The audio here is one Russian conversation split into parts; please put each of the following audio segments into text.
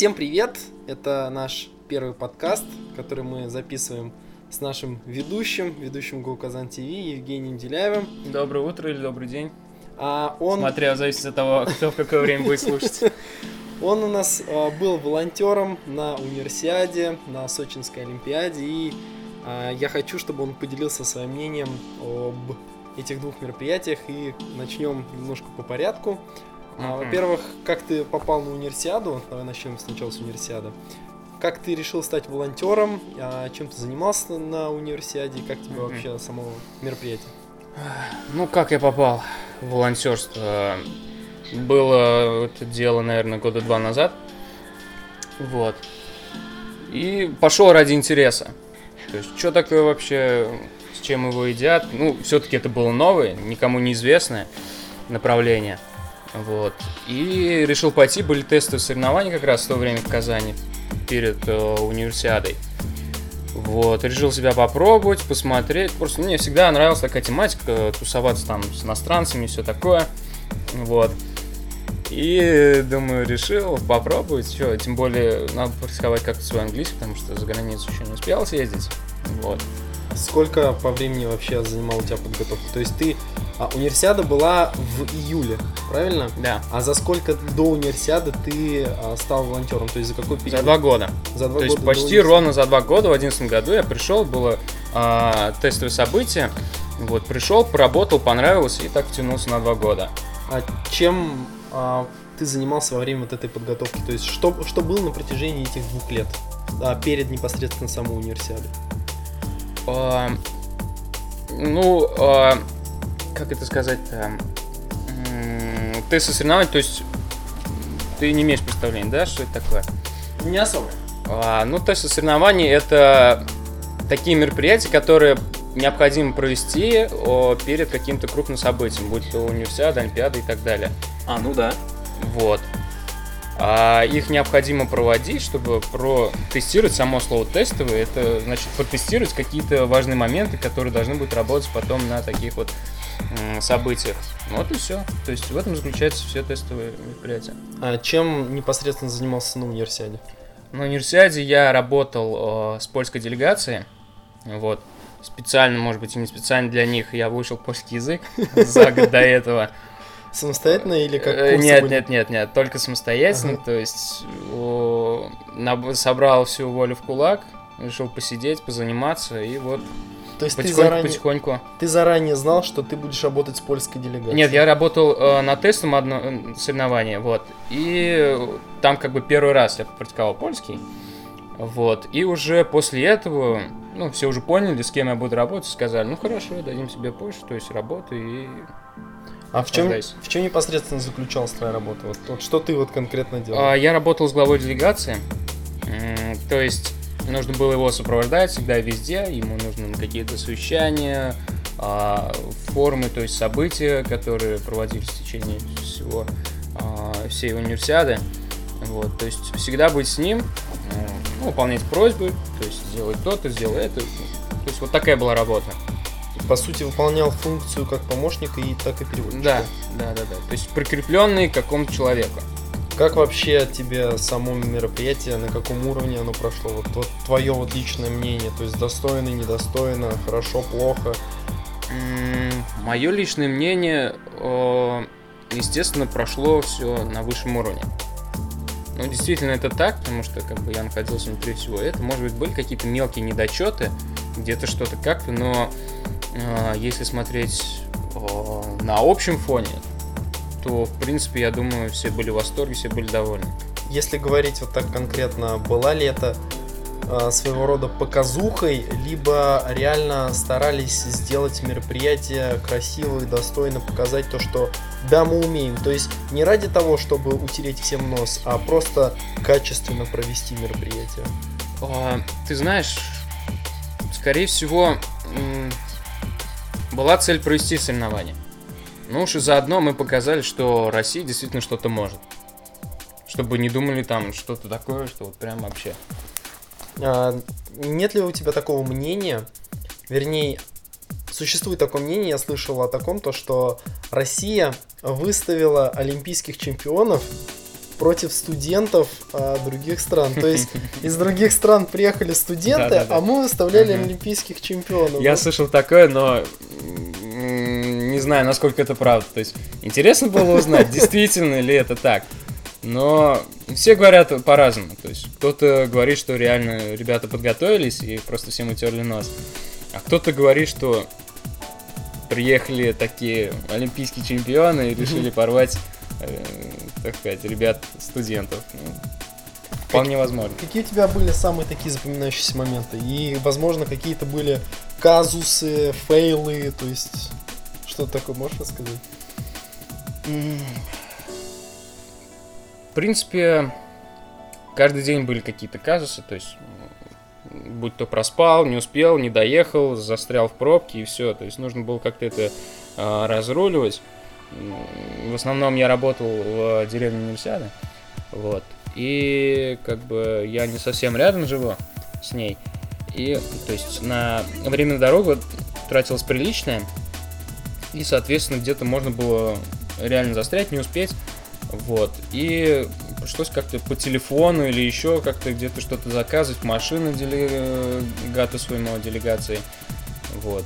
Всем привет! Это наш первый подкаст, который мы записываем с нашим ведущим, ведущим Go Казан ТВ Евгением Деляевым. Доброе утро или добрый день. А он... Смотря зависит от того, кто в какое время будет слушать. Он у нас а, был волонтером на универсиаде, на Сочинской Олимпиаде, и а, я хочу, чтобы он поделился своим мнением об этих двух мероприятиях, и начнем немножко по порядку. А, Во-первых, как ты попал на универсиаду? Давай начнем сначала с универсиады. Как ты решил стать волонтером? А, чем ты занимался на универсиаде? Как тебе Мгм. вообще само мероприятие? Ну, как я попал в волонтерство? Было это дело, наверное, года два назад. Вот. И пошел ради интереса. То есть, что такое вообще, с чем его едят? Ну, все-таки это было новое, никому неизвестное направление. Вот. И решил пойти, были тестовые соревнования как раз в то время в Казани, перед э, универсиадой. Вот, решил себя попробовать, посмотреть. Просто мне всегда нравилась такая тематика, тусоваться там с иностранцами и все такое. Вот. И, думаю, решил попробовать. Что, тем более, надо практиковать как-то свой английский, потому что за границу еще не успел съездить. Вот. Сколько по времени вообще занимала у тебя подготовка? То есть ты... а, универсиада была в июле, правильно? Да. А за сколько до универсиады ты а, стал волонтером? То есть за какой период? За два года. За два То есть года до почти ровно за два года, в одиннадцатом году я пришел, было а, тестовое событие. Вот, пришел, поработал, понравилось и так втянулся на два года. А чем а, ты занимался во время вот этой подготовки? То есть что, что было на протяжении этих двух лет? а, перед непосредственно самой универсиадой? А, ну, а, как это сказать-то? М, Тесты соревнований, то есть ты не имеешь представления, да, что это такое? Не особо. А, ну, тесты соревнований это такие мероприятия, которые необходимо провести о, перед каким-то крупным событием, будь то универсиада, олимпиада и так далее. А, ну да. Вот. А их необходимо проводить, чтобы протестировать само слово тестовый. Это значит протестировать какие-то важные моменты, которые должны будут работать потом на таких вот событиях. Вот и все. То есть в этом заключается все тестовые мероприятия. А чем непосредственно занимался на универсиаде? На универсиаде я работал э, с польской делегацией. Вот. Специально, может быть, и не специально для них я выучил польский язык за год до этого. Самостоятельно или как Э, Нет, нет, нет, нет, только самостоятельно. То есть собрал всю волю в кулак, решил посидеть, позаниматься и вот То есть ты потихоньку, заранее, потихоньку. ты заранее знал, что ты будешь работать с польской делегацией? Нет, я работал э, на тестом одно э, соревнование, вот. И э, там как бы первый раз я практиковал польский. Вот. И уже после этого, ну, все уже поняли, с кем я буду работать, сказали, ну хорошо, дадим тебе почту, то есть работу и А в чем, в чем непосредственно заключалась твоя работа? Вот, вот что ты вот конкретно делал? А, Я работал с главой делегации, то есть нужно было его сопровождать всегда и везде, ему нужны какие-то совещания, а, форумы, то есть события, которые проводились в течение всего а, всей универсиады. Вот, то есть всегда быть с ним, ну, выполнять просьбы, то есть сделать то-то, сделай это. То есть вот такая была работа. По сути, выполнял функцию как помощника и так и переводчика. Да, да, да, да. То есть прикрепленный к какому-то человеку. Как вообще тебе само мероприятие, на каком уровне оно прошло? Вот, вот твое вот личное мнение, то есть достойно, недостойно, хорошо, плохо. Мое личное мнение, э, естественно, прошло все на высшем уровне. Ну, действительно, это так, потому что как бы я находился внутри всего этого. Может быть, были какие-то мелкие недочеты, где-то что-то как-то, но э, если смотреть э, на общем фоне, то, в принципе, я думаю, все были в восторге, все были довольны. Если говорить вот так конкретно, была ли это э, своего рода показухой, либо реально старались сделать мероприятие красиво и достойно показать то, что да, мы умеем. То есть не ради того, чтобы утереть всем нос, а просто качественно провести мероприятие. А, Ты знаешь, скорее всего, была цель провести соревнования. Ну уж и заодно мы показали, что Россия действительно что-то может. Чтобы не думали там что-то такое, что вот прям вообще. А, нет ли у тебя такого мнения, вернее, существует такое мнение, я слышал о таком, то, что Россия выставила олимпийских чемпионов против студентов а, других стран. То есть из других стран приехали студенты, а мы выставляли олимпийских чемпионов. Я слышал такое, но не знаю, насколько это правда. То есть интересно было узнать, действительно ли это так. Но все говорят по-разному. То есть кто-то говорит, что реально ребята подготовились и просто всем утерли нос. А кто-то говорит, что приехали такие олимпийские чемпионы и решили порвать, э, так сказать, ребят студентов. Ну, вполне возможно. Какие у тебя были самые такие запоминающиеся моменты? И, возможно, какие-то были казусы, фейлы, то есть что-то такое можешь рассказать? В принципе, каждый день были какие-то казусы, то есть будь то проспал, не успел, не доехал, застрял в пробке и все. То есть нужно было как-то это а, разруливать. В основном я работал в деревне Универсиады, вот. И как бы я не совсем рядом живу с ней. И, то есть, на время на дорогу тратилось приличное. И, соответственно, где-то можно было реально застрять, не успеть. Вот. И пришлось как-то по телефону или еще как-то где-то что-то заказывать, машины делегату своему делегации. Вот.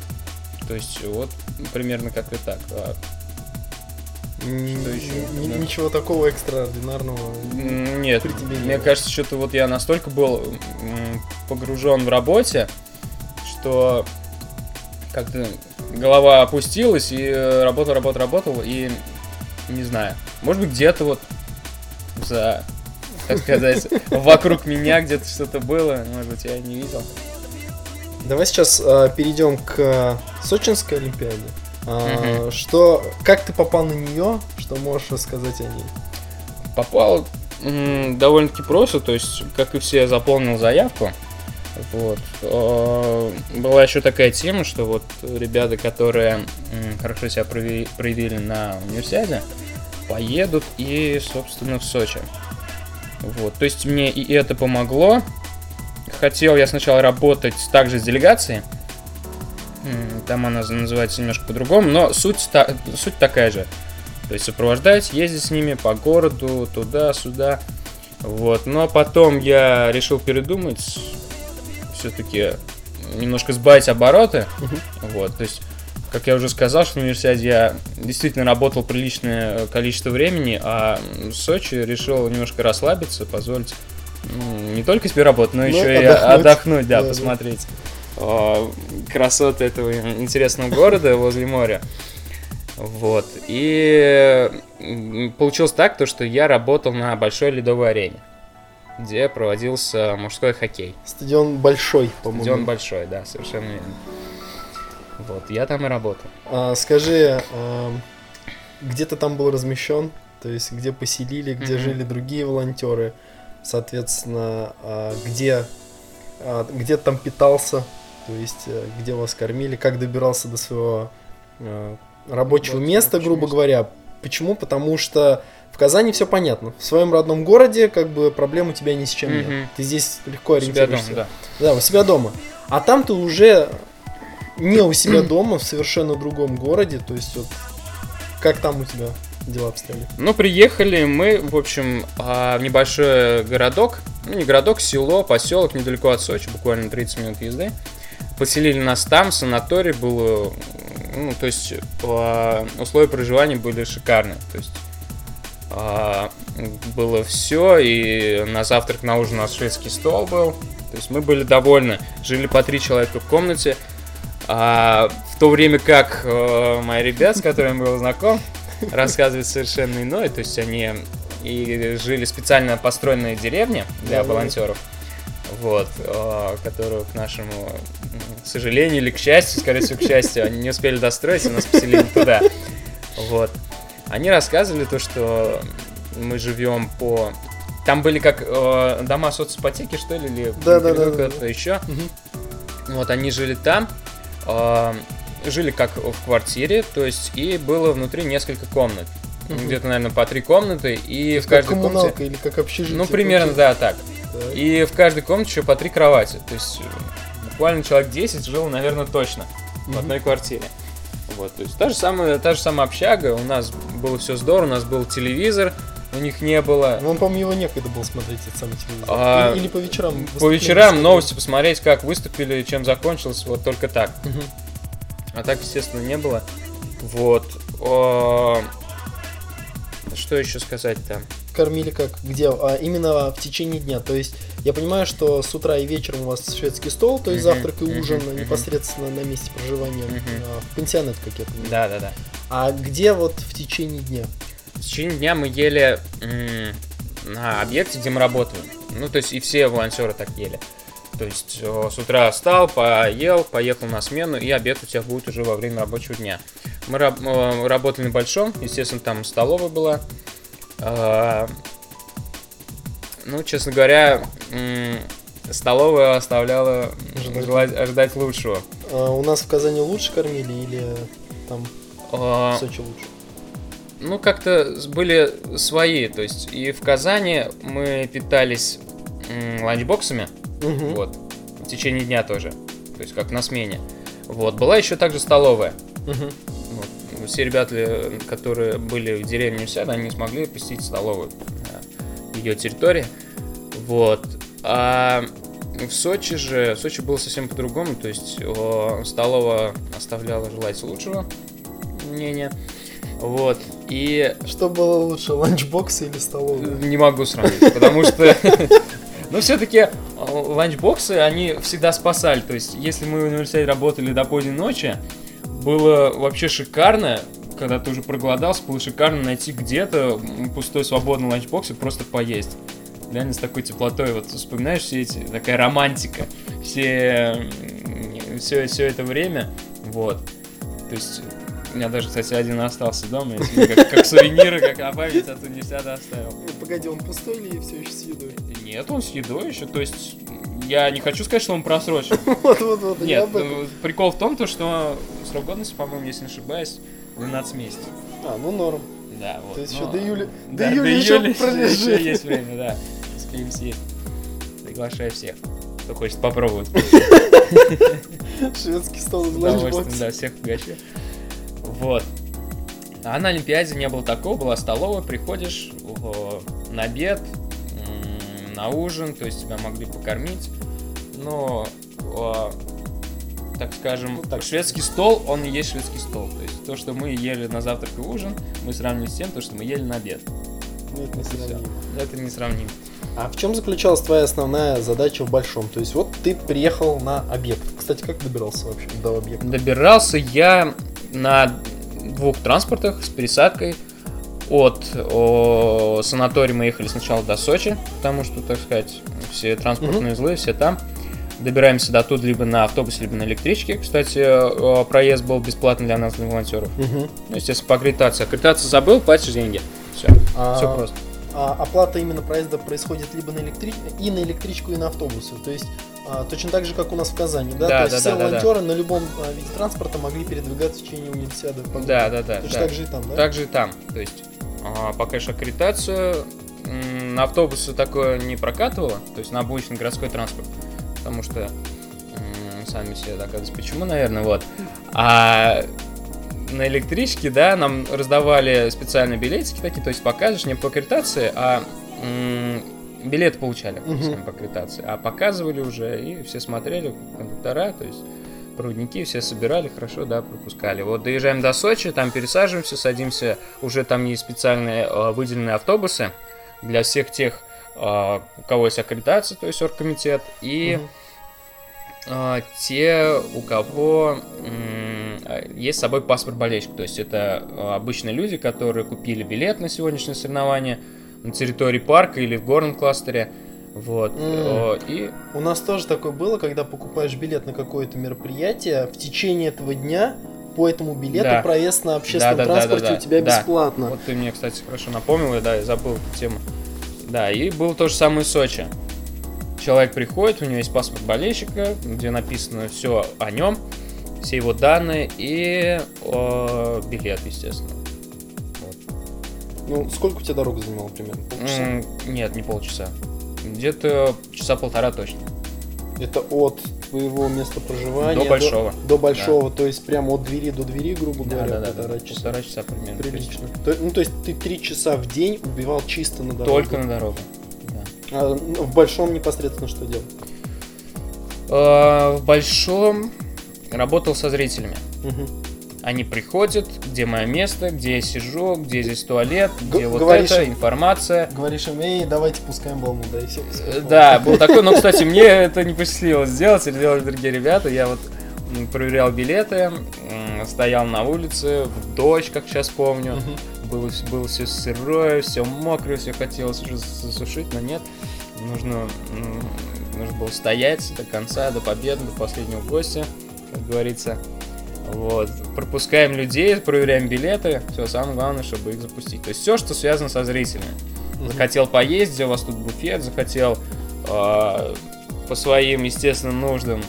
То есть вот примерно как-то так. А, Что еще? н-. Ничего такого экстраординарного. Нет, При тебе не мне было. кажется, что-то вот я настолько был погружен в работе, что как-то голова опустилась и э, работал, работал, работал, и не знаю, может быть где-то вот за, так сказать, вокруг меня где-то что-то было, может быть, я не видел. Давай сейчас а, перейдем к Сочинской Олимпиаде. А, Мгм. Что, как ты попал на нее? Что можешь рассказать о ней? Попал довольно-таки просто, то есть, как и все, заполнил заявку. Вот. Э, Была еще такая тема, что вот ребята, которые хорошо себя прояви- проявили на универсиаде, поедут и, собственно, в Сочи. Вот. То есть мне и это помогло. Хотел я сначала работать также с делегацией. Там она называется немножко по-другому, но суть, та- суть такая же. То есть сопровождать, ездить с ними по городу, туда-сюда. Вот. Но потом я решил передумать, все-таки немножко сбавить обороты. Мгм. Вот. То есть, как я уже сказал, что в университете я действительно работал приличное количество времени, а в Сочи решил немножко расслабиться, позволить ну, не только себе работать, но Ну, еще и отдохнуть. отдохнуть, да, Да, да. посмотреть а, красоты этого интересного города возле моря. Вот. И получилось так, то, что я работал на большой ледовой арене, где проводился мужской хоккей. Стадион большой, по-моему. Стадион большой, да, совершенно верно. Вот, я там и работал. А, скажи, а, где ты там был размещен? То есть, где поселили, где Мгм. жили другие волонтеры? Соответственно, а, где, а, где там питался? То есть, э, где вас кормили? Как добирался до своего э, рабочего Рабочего- места, рабочего грубо места. говоря? Почему? Потому что в Казани все понятно. В своем родном городе, как бы, проблем у тебя ни с чем нет. Ты здесь легко себя дома, ориентируешься. да. Да, у себя дома. А там ты уже не у себя дома, в совершенно другом городе. То есть вот как там у тебя дела обстояли? Ну, приехали мы, в общем, а, в небольшой городок. Ну, не городок, село, поселок недалеко от Сочи, буквально 30 минут езды. Поселили нас там, санаторий был, ну, то есть а, условия проживания были шикарные. То есть было все, и на завтрак, на ужин у нас шведский стол был. То есть мы были довольны. Жили по три человека в комнате. А, в то время как э, мои ребята, с которыми я был знаком, рассказывают совершенно иное. То есть они и жили специально построенной деревне для волонтеров. Вот, э, которую, к нашему к сожалению или к счастью, скорее всего, к счастью, они не успели достроить, и нас поселили туда. Вот. Они рассказывали то, что мы живем по... Там были как э, дома соципотеки, что ли, или Да-да-да-да-да. куда-то еще. Мгм. Вот они жили там, э, жили как в квартире, то есть и было внутри несколько комнат. Мгм. Где-то, наверное, по три комнаты, и в каждой комнате... коммуналка или как общежитие? Ну, примерно, да, так. Да. И в каждой комнате еще по три кровати. То есть э, буквально человек 10 жил, наверное, точно в Мгм. одной квартире. Вот, то есть та же самая, та же самая общага, у нас было все здорово, у нас был телевизор, у них не было. Ну, по-моему, его некогда было смотреть, этот самый телевизор. А, или, или по вечерам. По вечерам новости посмотреть, как выступили, чем закончилось, вот только так. А так, естественно, не было. Вот. О, Что еще сказать-то? Кормили как? Где? А, именно в течение дня. То есть, я понимаю, что с утра и вечером у вас шведский стол, то есть Мгм, завтрак и ужин мгм. непосредственно на месте проживания. А, в пансионат, как я понимаю. Да, да, да. А где вот в течение дня? В течение дня мы ели на объекте, где мы работаем. Ну, то есть и все волонтеры так ели. То есть э, с утра встал, поел, поехал на смену, и обед у тебя будет уже во время рабочего дня. Мы раб- э, работали на большом, естественно, там столовая была. Ну, честно говоря, столовая оставляла Желать. желать- ожидать лучшего. А, у нас в Казани лучше кормили или там А, в Сочи лучше? Ну, как-то были свои. То есть и в Казани мы питались ланчбоксами. Мгм. Вот. В течение дня тоже. То есть как на смене. Вот. Была еще также столовая. Вот. Все ребята, э, которые были в деревне универсиады, они не смогли посетить столовую ее территории. Вот. А в Сочи же, в Сочи было совсем по-другому, то есть столовая оставляла желать лучшего мнения. Вот. И Что было лучше, ланчбоксы или столовая? не могу сравнить, потому что, ну, все-таки ланчбоксы, они всегда спасали. То есть, если мы в университете работали до поздней ночи, было вообще шикарно, когда ты уже проголодался, было шикарно найти где-то пустой свободный ланчбокс и просто поесть. Реально с такой теплотой, вот вспоминаешь все эти, такая романтика, все, все, все это время, вот. То есть, у меня даже, кстати, один остался дома, себе как, как сувениры, как на память от университета оставил. Ну, Погоди, он пустой или все еще с едой? Нет, он с едой еще, то есть, я не хочу сказать, что он просрочен. Вот, вот, вот, Нет, прикол в том, то, что срок годности, по-моему, если не ошибаюсь, 12 месяцев. А, ну норм. Да, вот. То есть но- еще до июля- Да, до июля еще пролежит. еще есть время, да. Успеем съесть. Приглашаю всех, кто хочет попробовать. Шведский стол из ланчбокса. да, всех угощу. Вот. А на Олимпиаде не было такого, была столовая, приходишь на обед, на ужин, то есть тебя могли покормить, но, о, так скажем, Ну, так. шведский стол, он и есть шведский стол. То есть то, что мы ели на завтрак и ужин, мы сравниваем с тем, то, что мы ели на обед. Ну, это не сравнимо. Это не сравнимо. А в чем заключалась твоя основная задача в большом? То есть вот ты приехал на объект. Кстати, как добирался вообще до объекта? Добирался я на двух транспортах с пересадкой. От о, санатория мы ехали сначала до Сочи, потому что, так сказать, все транспортные узлы, все там. Добираемся до тут либо на автобусе, либо на электричке. Кстати, э, проезд был бесплатный для нас, для волонтеров. Мгм. Ну, естественно, по аккредитации. Аккредитацию забыл, платишь деньги. Все, А, все просто. а оплата именно проезда происходит либо на электри... и на электричку, и на автобусы. То есть а, точно так же, как у нас в Казани, да? Да, То есть да, все да, да, да. волонтеры на любом а, виде транспорта могли передвигаться в течение универсиады. Да, да, да. Точно да. так же и там, да? Так же и там. То есть, а, покажешь аккредитацию, м, на автобусы такое не прокатывало, то есть на обычный городской транспорт, потому что сами себе догадываются, почему, наверное, вот. А на электричке, да, нам раздавали специальные билетики такие, то есть показываешь не по аккредитации, а билеты получали сами по аккредитации, а показывали уже, и все смотрели, кондуктора, то есть проводники все собирали, хорошо, да, пропускали. Вот доезжаем до Сочи, там пересаживаемся, садимся, уже там есть специальные э, выделенные автобусы для всех тех, у кого есть аккредитация, то есть оргкомитет, и э, те, у кого есть с собой паспорт болельщика, то есть это э, обычные люди, которые купили билет на сегодняшнее соревнование на территории парка или в горном кластере, вот, э, и У нас тоже такое было, когда покупаешь билет на какое-то мероприятие, в течение этого дня по этому билету Да. проезд на общественном Да, да, да, да, транспорте да. у тебя Да. бесплатно. Вот ты мне, кстати, хорошо напомнил, да, я забыл эту тему. Да, и было то же самое в Сочи. Человек приходит, у него есть паспорт болельщика, где написано все о нем, все его данные и о, билет, естественно. Ну, сколько у тебя дорога занимала примерно? Полчаса? М, Нет, не полчаса. Где-то часа полтора точно. Это от своего места проживания. До большого. До, до большого, то есть прямо от двери до двери, грубо Да, говоря, да, да, полтора да, часа. полтора часа примерно. Прилично. То- ну, то есть ты три часа в день убивал чисто на дорогу. Только на дорогу. Да. А в большом непосредственно что делал? Э, В большом работал со зрителями. Мгм. Они приходят, где мое место, где я сижу, где здесь туалет, Г- где вот говоришь это, информация. Говоришь им, эй, давайте пускаем волну, да, и все Э, Да, был такой, но, кстати, мне это не посчастливилось сделать, или делали другие ребята. Я вот проверял билеты, стоял на улице, в дождь, как сейчас помню. Было, было все сырое, все мокрое, все хотелось уже засушить, но нет. Нужно, нужно было стоять до конца, до победы, до последнего гостя, как говорится. Вот. Пропускаем людей, проверяем билеты. Все, самое главное, чтобы их запустить. То есть все, что связано со зрителями. Мгм. Захотел поесть, где у вас тут буфет, захотел э, по своим естественным нуждам,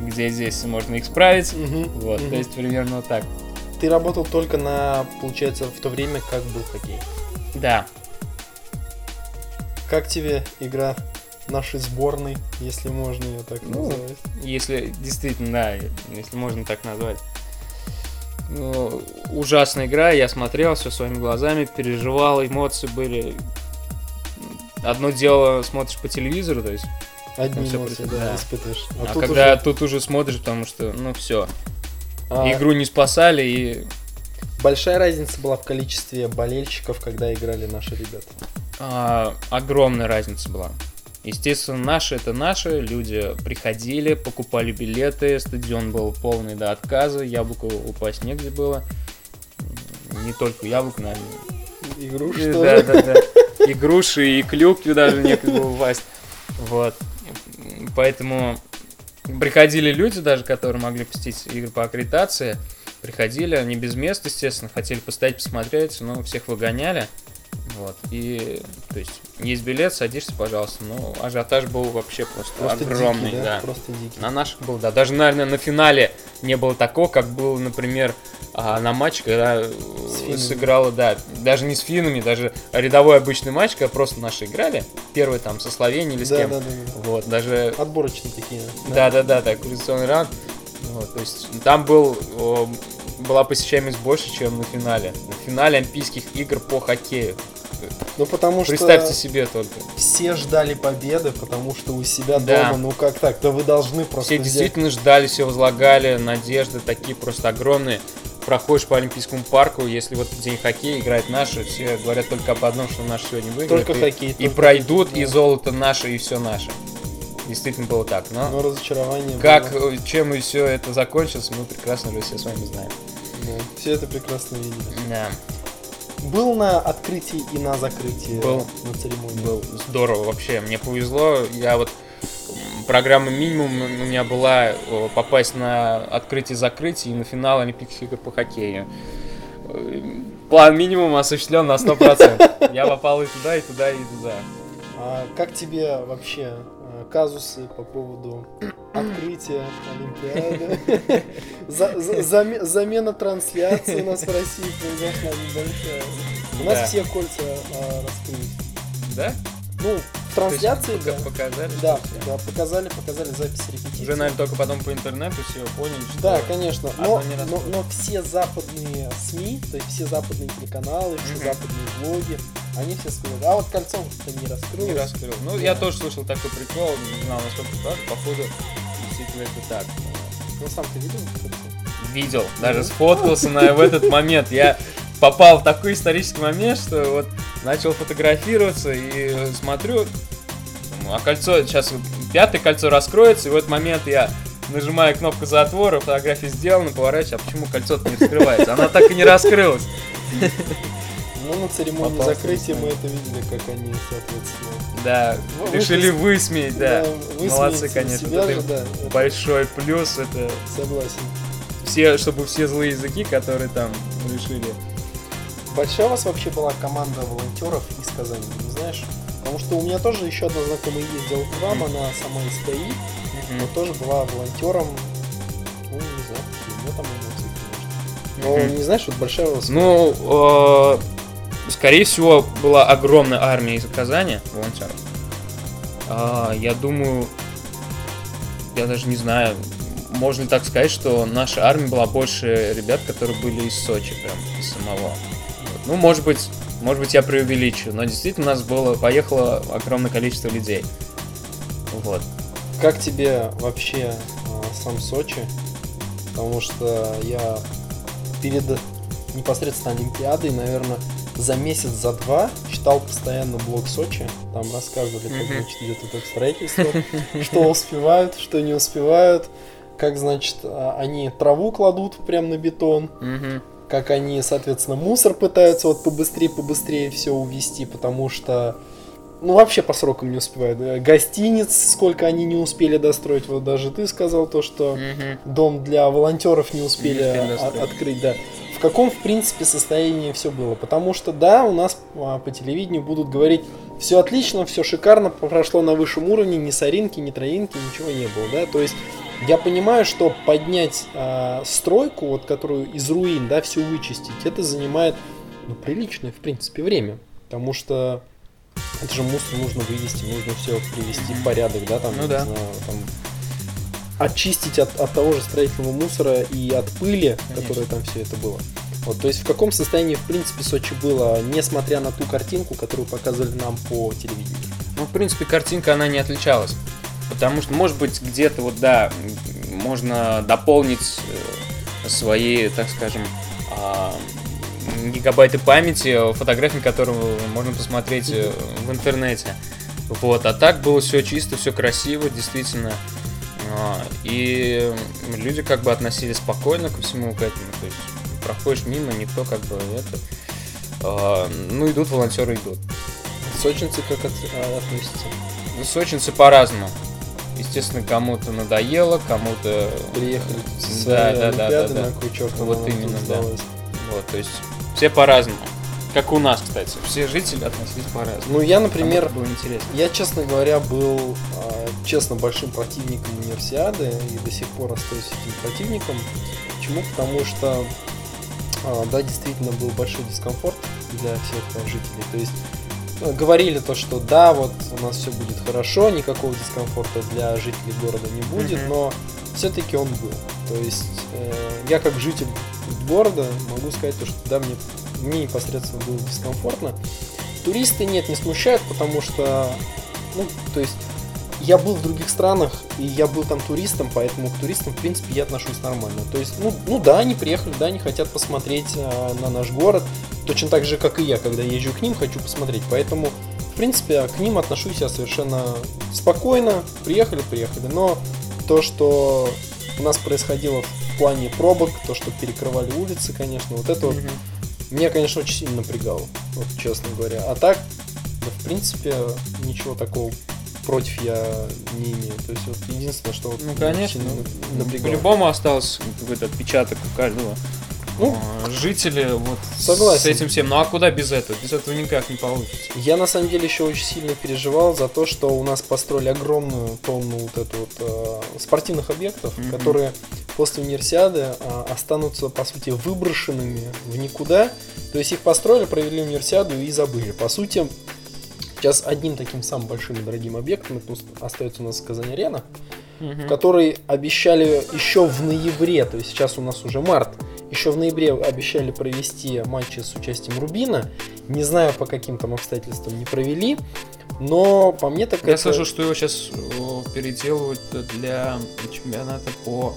где здесь можно их справить. Мгм. Вот, Мгм. то есть примерно вот так. Ты работал только на, получается, в то время, как был хоккей. Да. Как тебе игра нашей сборной, если можно ее так Ну, называть? Если действительно, да, если можно так назвать. Ну, ужасная игра, я смотрел все своими глазами, переживал, эмоции были. Одно дело смотришь по телевизору, то есть, Одни эмоции, происходит, да, да. испытываешь. а, тут когда уже, тут уже смотришь, потому что, ну все, а, игру не спасали и Большая разница была в количестве болельщиков, когда играли наши ребята. А, огромная разница была. Естественно, наши это наши, люди приходили, покупали билеты, стадион был полный до отказа, яблоку упасть негде было. Не только яблоко, наверное. И что Да, ли? да, да. И груши, и клюквы даже некогда было упасть. Вот. Поэтому приходили люди даже, которые могли посетить игры по аккредитации. Приходили, они без мест, естественно, хотели постоять, посмотреть, но всех выгоняли. Вот. И, то есть, есть билет, садишься, пожалуйста. Ну, ажиотаж был вообще просто, Просто огромный, дикий, да. Просто дикий. На наших был, да. Даже, наверное, на финале не было такого, как было, например, а, на матче, когда э, сыграла, да, даже не с финами, даже рядовой обычный матч, когда просто наши играли. Первый там со Словенией или с Да, кем. да, да, да. Вот, даже Отборочные такие. да, да, да, так, квалификационный раунд. Вот, то есть там был, была посещаемость больше, чем на финале. На финале Олимпийских игр по хоккею. Ну, потому что Представьте себе только. все ждали победы, потому что у себя Да. дома, ну как так, да вы должны просто Все взять- действительно ждали, все возлагали, надежды такие просто огромные. Проходишь по Олимпийскому парку, если вот день хоккея играет наши, все говорят только об одном, что наши сегодня выиграют. Только и, хоккей. и только пройдут, хоккей, и да. золото наше, и все наше. Действительно было так. Но Но разочарование как, было. чем и все это закончилось, мы прекрасно уже все с вами знаем. Все это прекрасно видели. Да. Был на открытии и на закрытии Был. на церемонии. Был здорово вообще. Мне повезло. Я вот программа минимум у меня была попасть на открытие-закрытие и на финал Олимпийских игр по хоккею. Э, План минимум осуществлен на 100%. Я попал и туда, и туда, и туда. А как тебе вообще казусы по поводу открытия Олимпиады? За- за- заме- Замена трансляции у нас в России произошла небольшая. У нас все кольца а, раскрылись. Да? Ну, трансляции, да. Показали, Да, да, показали, показали запись репетиции. Уже, наверное, только потом по интернету все поняли, что... Да, конечно. Но, но, но все западные СМИ, то есть все западные телеканалы, все западные блоги, они все сказали, а вот кольцо это не раскрылось. Не раскрыл. Ну, Да. я тоже слышал такой прикол, не знал, насколько правда, походу, действительно это так. Ну сам ты видел видел, даже сфоткался на, в этот момент. Я попал в такой исторический момент, что вот начал фотографироваться и смотрю, а кольцо, сейчас пятое кольцо раскроется, и в этот момент я нажимаю кнопку затвора, фотография сделана, поворачиваю, а почему кольцо-то не раскрывается? Она так и не раскрылась. Ну, на церемонии Попался закрытия мы это видели, как они, соответственно. Да, Вы- решили вы- высмеять, да. высмеять Молодцы, конечно. Себя это же, да, это большой плюс, это согласен. все, чтобы все злые языки, которые там решили. Большая у вас вообще была команда волонтеров из Казани, не знаешь? Потому что у меня тоже еще одна знакомая ездила к вам, она сама из КАИ, но тоже была волонтером, ну, не знаю, какие у нее там эмоции, конечно. Но, Мгм. не знаешь, вот большая у вас... Ну, скорее всего, была огромная армия из Казани волонтеров. А, я думаю, я даже не знаю, можно ли так сказать, что наша армия была больше ребят, которые были из Сочи, прям из самого. Вот. Ну, может быть, может быть, я преувеличу, но действительно у нас было, поехало огромное количество людей. Вот. Как тебе вообще э, сам Сочи? Потому что я перед непосредственно Олимпиадой, наверное, за месяц, за два читал постоянно блог Сочи. Там рассказывали, как, значит, идет это строительство, что успевают, что не успевают, как, значит, а, они траву кладут прямо на бетон, как они, соответственно, мусор пытаются вот побыстрее, побыстрее все увести, потому что ну, вообще по срокам не успевают. Э, гостиниц, сколько они не успели достроить. Вот даже ты сказал то, что дом для волонтеров не успели, не успели открыть, да. В каком, в принципе, состоянии все было. Потому что, да, у нас а, по телевидению будут говорить, все отлично, все шикарно, прошло на высшем уровне, ни соринки, ни троинки, ничего не было, да. То есть я понимаю, что поднять э, стройку, вот которую из руин, да, все вычистить, это занимает ну, приличное, в принципе, время. Потому что это же мусор нужно вывести, нужно все привести в порядок, да, там, ну, да. Знаю, там очистить от, от того же строительного мусора и от пыли, Конечно. которая там все это было. Вот, то есть в каком состоянии, в принципе, Сочи было, несмотря на ту картинку, которую показывали нам по телевидению? Ну, в принципе, картинка, она не отличалась. Потому что, может быть, где-то вот, да, можно дополнить э, свои, так скажем, а, гигабайты памяти, фотографии которого можно посмотреть э, в интернете. Вот, а так было все чисто, все красиво, действительно. А, и люди как бы относились спокойно ко всему к этому. То есть проходишь мимо, никто как бы это. А, ну, идут волонтеры, идут. Сочинцы как от, а, относятся? Ну, сочинцы по-разному. Естественно, кому-то надоело, кому-то... Приехали с да, да, да, да, да. на крючок. Вот именно, да. Вот, то есть все по-разному. Как у нас, кстати. Все жители относились по-разному. Ну, я, например, было интересно. я, честно говоря, был, а, честно, большим противником универсиады и до сих пор остаюсь этим противником. Почему? Потому что, а, да, действительно был большой дискомфорт для всех жителей. То есть э, говорили то, что да, вот у нас все будет хорошо, никакого дискомфорта для жителей города не будет, mm-hmm. но все-таки он был. То есть э, я как житель города могу сказать то, что да, мне, мне непосредственно было дискомфортно. Туристы нет, не смущают, потому что, ну, то есть я был в других странах, и я был там туристом, поэтому к туристам, в принципе, я отношусь нормально. То есть, ну, ну да, они приехали, да, они хотят посмотреть э, на наш город, точно так же, как и я, когда езжу к ним, хочу посмотреть. Поэтому, в принципе, к ним отношусь я совершенно спокойно. Приехали, приехали. Но то, что у нас происходило в плане пробок, то, что перекрывали улицы, конечно, вот это вот меня, конечно, очень сильно напрягало, вот честно говоря. А так, да, в принципе, ничего такого против я не имею. То есть вот единственное, что вот ну конечно, напрягало. по-любому остался какой-то отпечаток у каждого ну, а, жители вот согласен. с этим всем. Ну а куда без этого? Без этого никак не получится. Я на самом деле еще очень сильно переживал за то, что у нас построили огромную тонну вот эту вот э, спортивных объектов, mm-hmm. которые после универсиады э, останутся по сути выброшенными в никуда. То есть их построили, провели универсиаду и забыли. По сути, сейчас одним таким самым большим и дорогим объектом это остается у нас Казань-Арена, mm-hmm. в который обещали еще в ноябре, то есть сейчас у нас уже март, еще в ноябре обещали провести матчи с участием Рубина. Не знаю, по каким там обстоятельствам не провели. Но по мне так Я это... слышу, что его сейчас переделывают для чемпионата по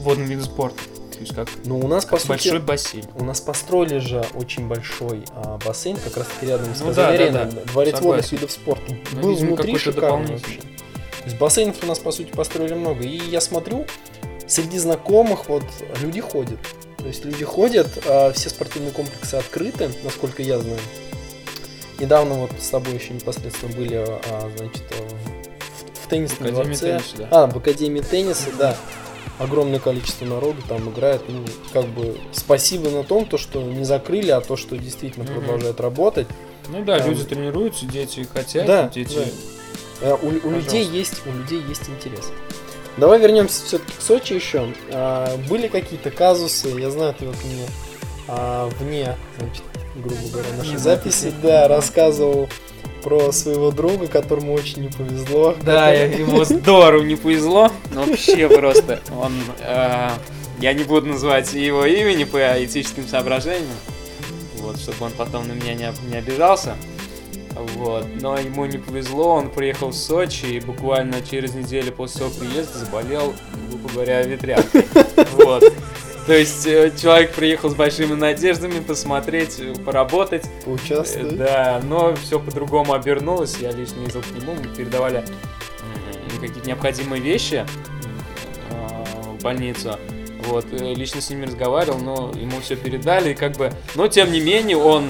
водным видам спорта. То есть как, ну, у нас как по большой сути, бассейн. У нас построили же очень большой а, бассейн, как раз таки рядом с ну, да, да, да. Дворец Согласен. водных видов спорта. Ну, Был видимо, внутри шикарный вообще. То есть бассейнов у нас, по сути, построили много. И я смотрю, среди знакомых вот люди ходят. То есть люди ходят, а все спортивные комплексы открыты, насколько я знаю. Недавно вот с тобой еще непосредственно были, а, значит, в, в теннисном дворце. Тенниса, да. А, в Академии тенниса, да. Огромное количество народу там играет. Ну, как бы спасибо на том, то, что не закрыли, а то, что действительно mm-hmm. продолжает работать. Ну да, там... люди тренируются, дети хотят, да, дети. Да. У, у людей есть, у людей есть интерес. Давай вернемся все-таки к Сочи еще. А, были какие-то казусы, я знаю, ты вот мне а, вне, значит, грубо говоря, нашей записи, да, рассказывал про своего друга, которому очень не повезло. Да, ему здорово не повезло. Вообще просто. Он, э, я не буду называть его имени по этическим соображениям, вот, чтобы он потом на меня не, не обижался. Вот. Но ему не повезло, он приехал в Сочи и буквально через неделю после своего приезда заболел, грубо говоря, ветрянкой. Вот. То есть э, человек приехал с большими надеждами посмотреть, э, поработать. Поучаствовать. Э, да, но все по-другому обернулось. Я лично ездил к нему, мы передавали какие-то необходимые вещи в больницу. Вот, лично с ними разговаривал, но ему все передали, и как бы, но тем не менее он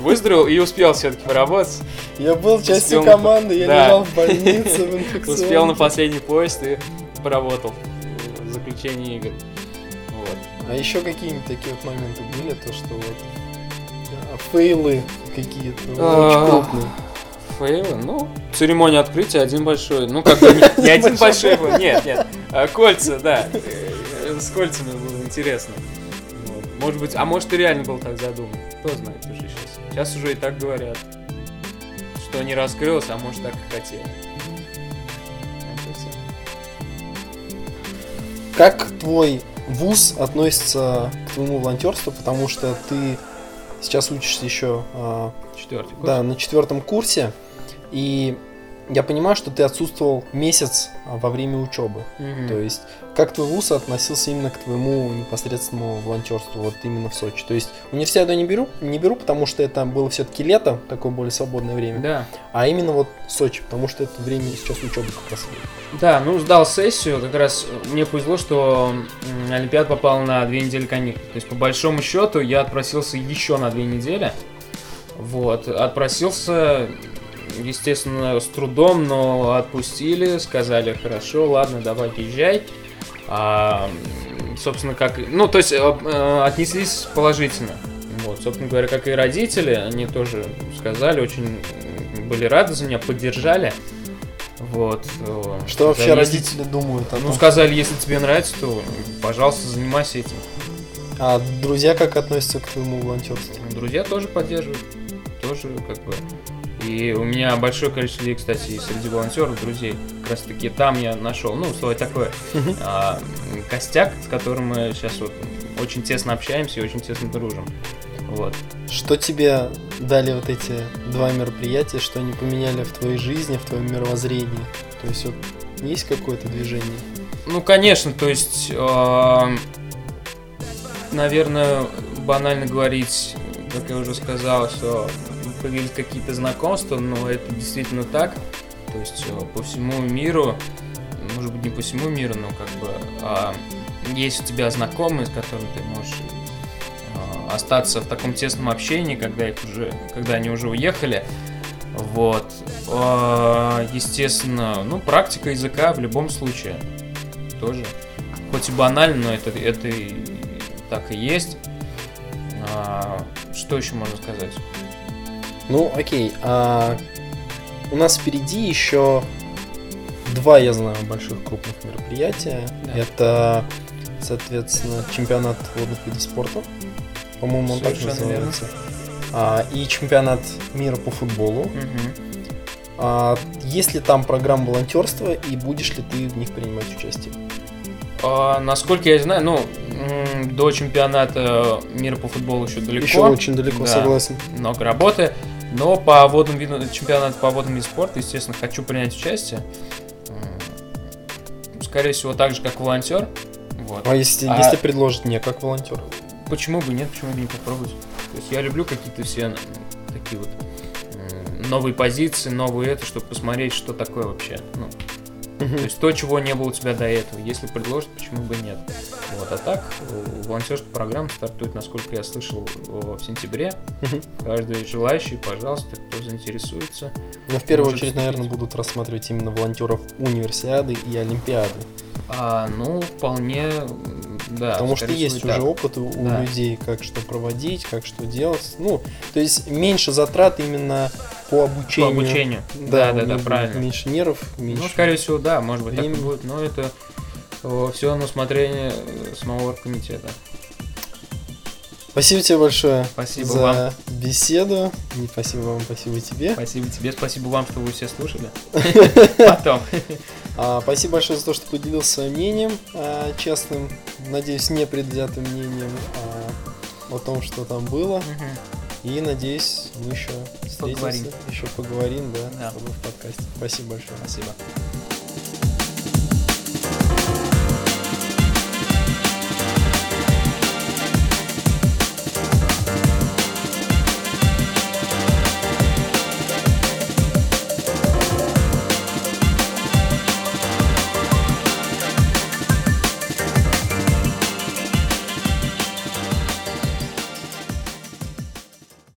выздоровел и успел все-таки поработать. Я был частью успел команды, я да. лежал в больнице в Успел на последний поезд и поработал в заключении игр. А еще какие-нибудь такие вот моменты были, то что вот да, фейлы какие-то а, очень крупные. Фейлы? Ну, церемония открытия один большой. Ну, как бы не, не один большой нет, нет. А, кольца, да. С кольцами было интересно. Вот. Может быть, а может и реально был так задуман. Кто знает уже сейчас. Сейчас уже и так говорят. Что не раскрылось, а может так и хотели. Как твой вуз относится к твоему волонтерству, потому что ты сейчас учишься еще а, Четвертый курс. Да, на четвертом курсе. И я понимаю, что ты отсутствовал месяц а, во время учебы. Угу. То есть, как твой вуз относился именно к твоему непосредственному волонтерству, вот именно в Сочи? То есть, университет я не беру, не беру, потому что это было все-таки лето, такое более свободное время. Да. А именно вот Сочи, потому что это время сейчас учебы как раз. Да, ну сдал сессию, как раз мне повезло, что Олимпиад попал на две недели каникул. То есть, по большому счету, я отпросился еще на две недели. Вот, отпросился естественно, с трудом, но отпустили, сказали, хорошо, ладно, давай езжай. А, собственно, как... Ну, то есть, э, э, отнеслись положительно. Вот, собственно говоря, как и родители, они тоже сказали, очень были рады за меня, поддержали. Вот. Э, Что вообще если... родители думают? Ну, сказали, если тебе нравится, то, пожалуйста, занимайся этим. А друзья как относятся к твоему волонтерству? Друзья тоже поддерживают. Тоже, как бы, и у меня большое количество людей, кстати, и среди волонтеров, друзей. Как раз таки там я нашел, ну, слово такое, а, костяк, с которым мы сейчас вот очень тесно общаемся и очень тесно дружим. Вот. Что тебе дали вот эти два мероприятия, что они поменяли в твоей жизни, в твоем мировоззрении? То есть вот есть какое-то движение? Ну, конечно, то есть, э, наверное, банально говорить, как я уже сказал, что появились какие-то знакомства, но это действительно так. То есть э, по всему миру, может быть не по всему миру, но как бы а, есть у тебя знакомые, с которыми ты можешь а, остаться в таком тесном общении, когда их уже, когда они уже уехали. Вот. А, естественно, ну, практика языка в любом случае тоже. Хоть и банально, но это, это и так и есть. А, что еще можно сказать? Ну, окей. А у нас впереди еще два, я знаю, больших крупных мероприятия. Да. Это, соответственно, чемпионат водных видов спорта. По-моему, он так называется. А, и чемпионат мира по футболу. Угу. А, есть ли там программа волонтерства и будешь ли ты в них принимать участие? А, насколько я знаю, ну, до чемпионата мира по футболу еще далеко. Еще очень далеко, да, согласен. Много работы. Но по водным видам, чемпионат по водным видам спорта, естественно, хочу принять участие. Скорее всего, так же, как волонтер. Вот. А если, а если предложат мне как волонтер? Почему бы нет, почему бы не попробовать? То есть я люблю какие-то все такие вот новые позиции, новые это, чтобы посмотреть, что такое вообще. Ну, то есть то, чего не было у тебя до этого. Если предложат, почему бы нет. Вот. А так, волонтерская программа стартует, насколько я слышал, в сентябре. Каждый желающий, пожалуйста, кто заинтересуется. Но в первую очередь, вступить. наверное, будут рассматривать именно волонтеров универсиады и олимпиады. А, ну, вполне, да. Потому что есть уже опыт у да. людей, как что проводить, как что делать. Ну, то есть меньше затрат именно по обучению. По обучению. Да, да, да, да правильно. Меньше нервов, меньше. Ну, скорее всего, да, может быть, времени. так будет. Но это все на усмотрение самого оргкомитета. Спасибо тебе большое Спасибо за вам. беседу. И спасибо вам, спасибо тебе. Спасибо тебе, спасибо вам, что вы все слушали. Потом. А, спасибо большое за то, что поделился своим мнением, а, честным, надеюсь, непредвзятым мнением а, о том, что там было. И надеюсь, мы еще встретимся, Поговорим. еще поговорим, да, Да. с тобой в подкасте. Спасибо большое. Спасибо.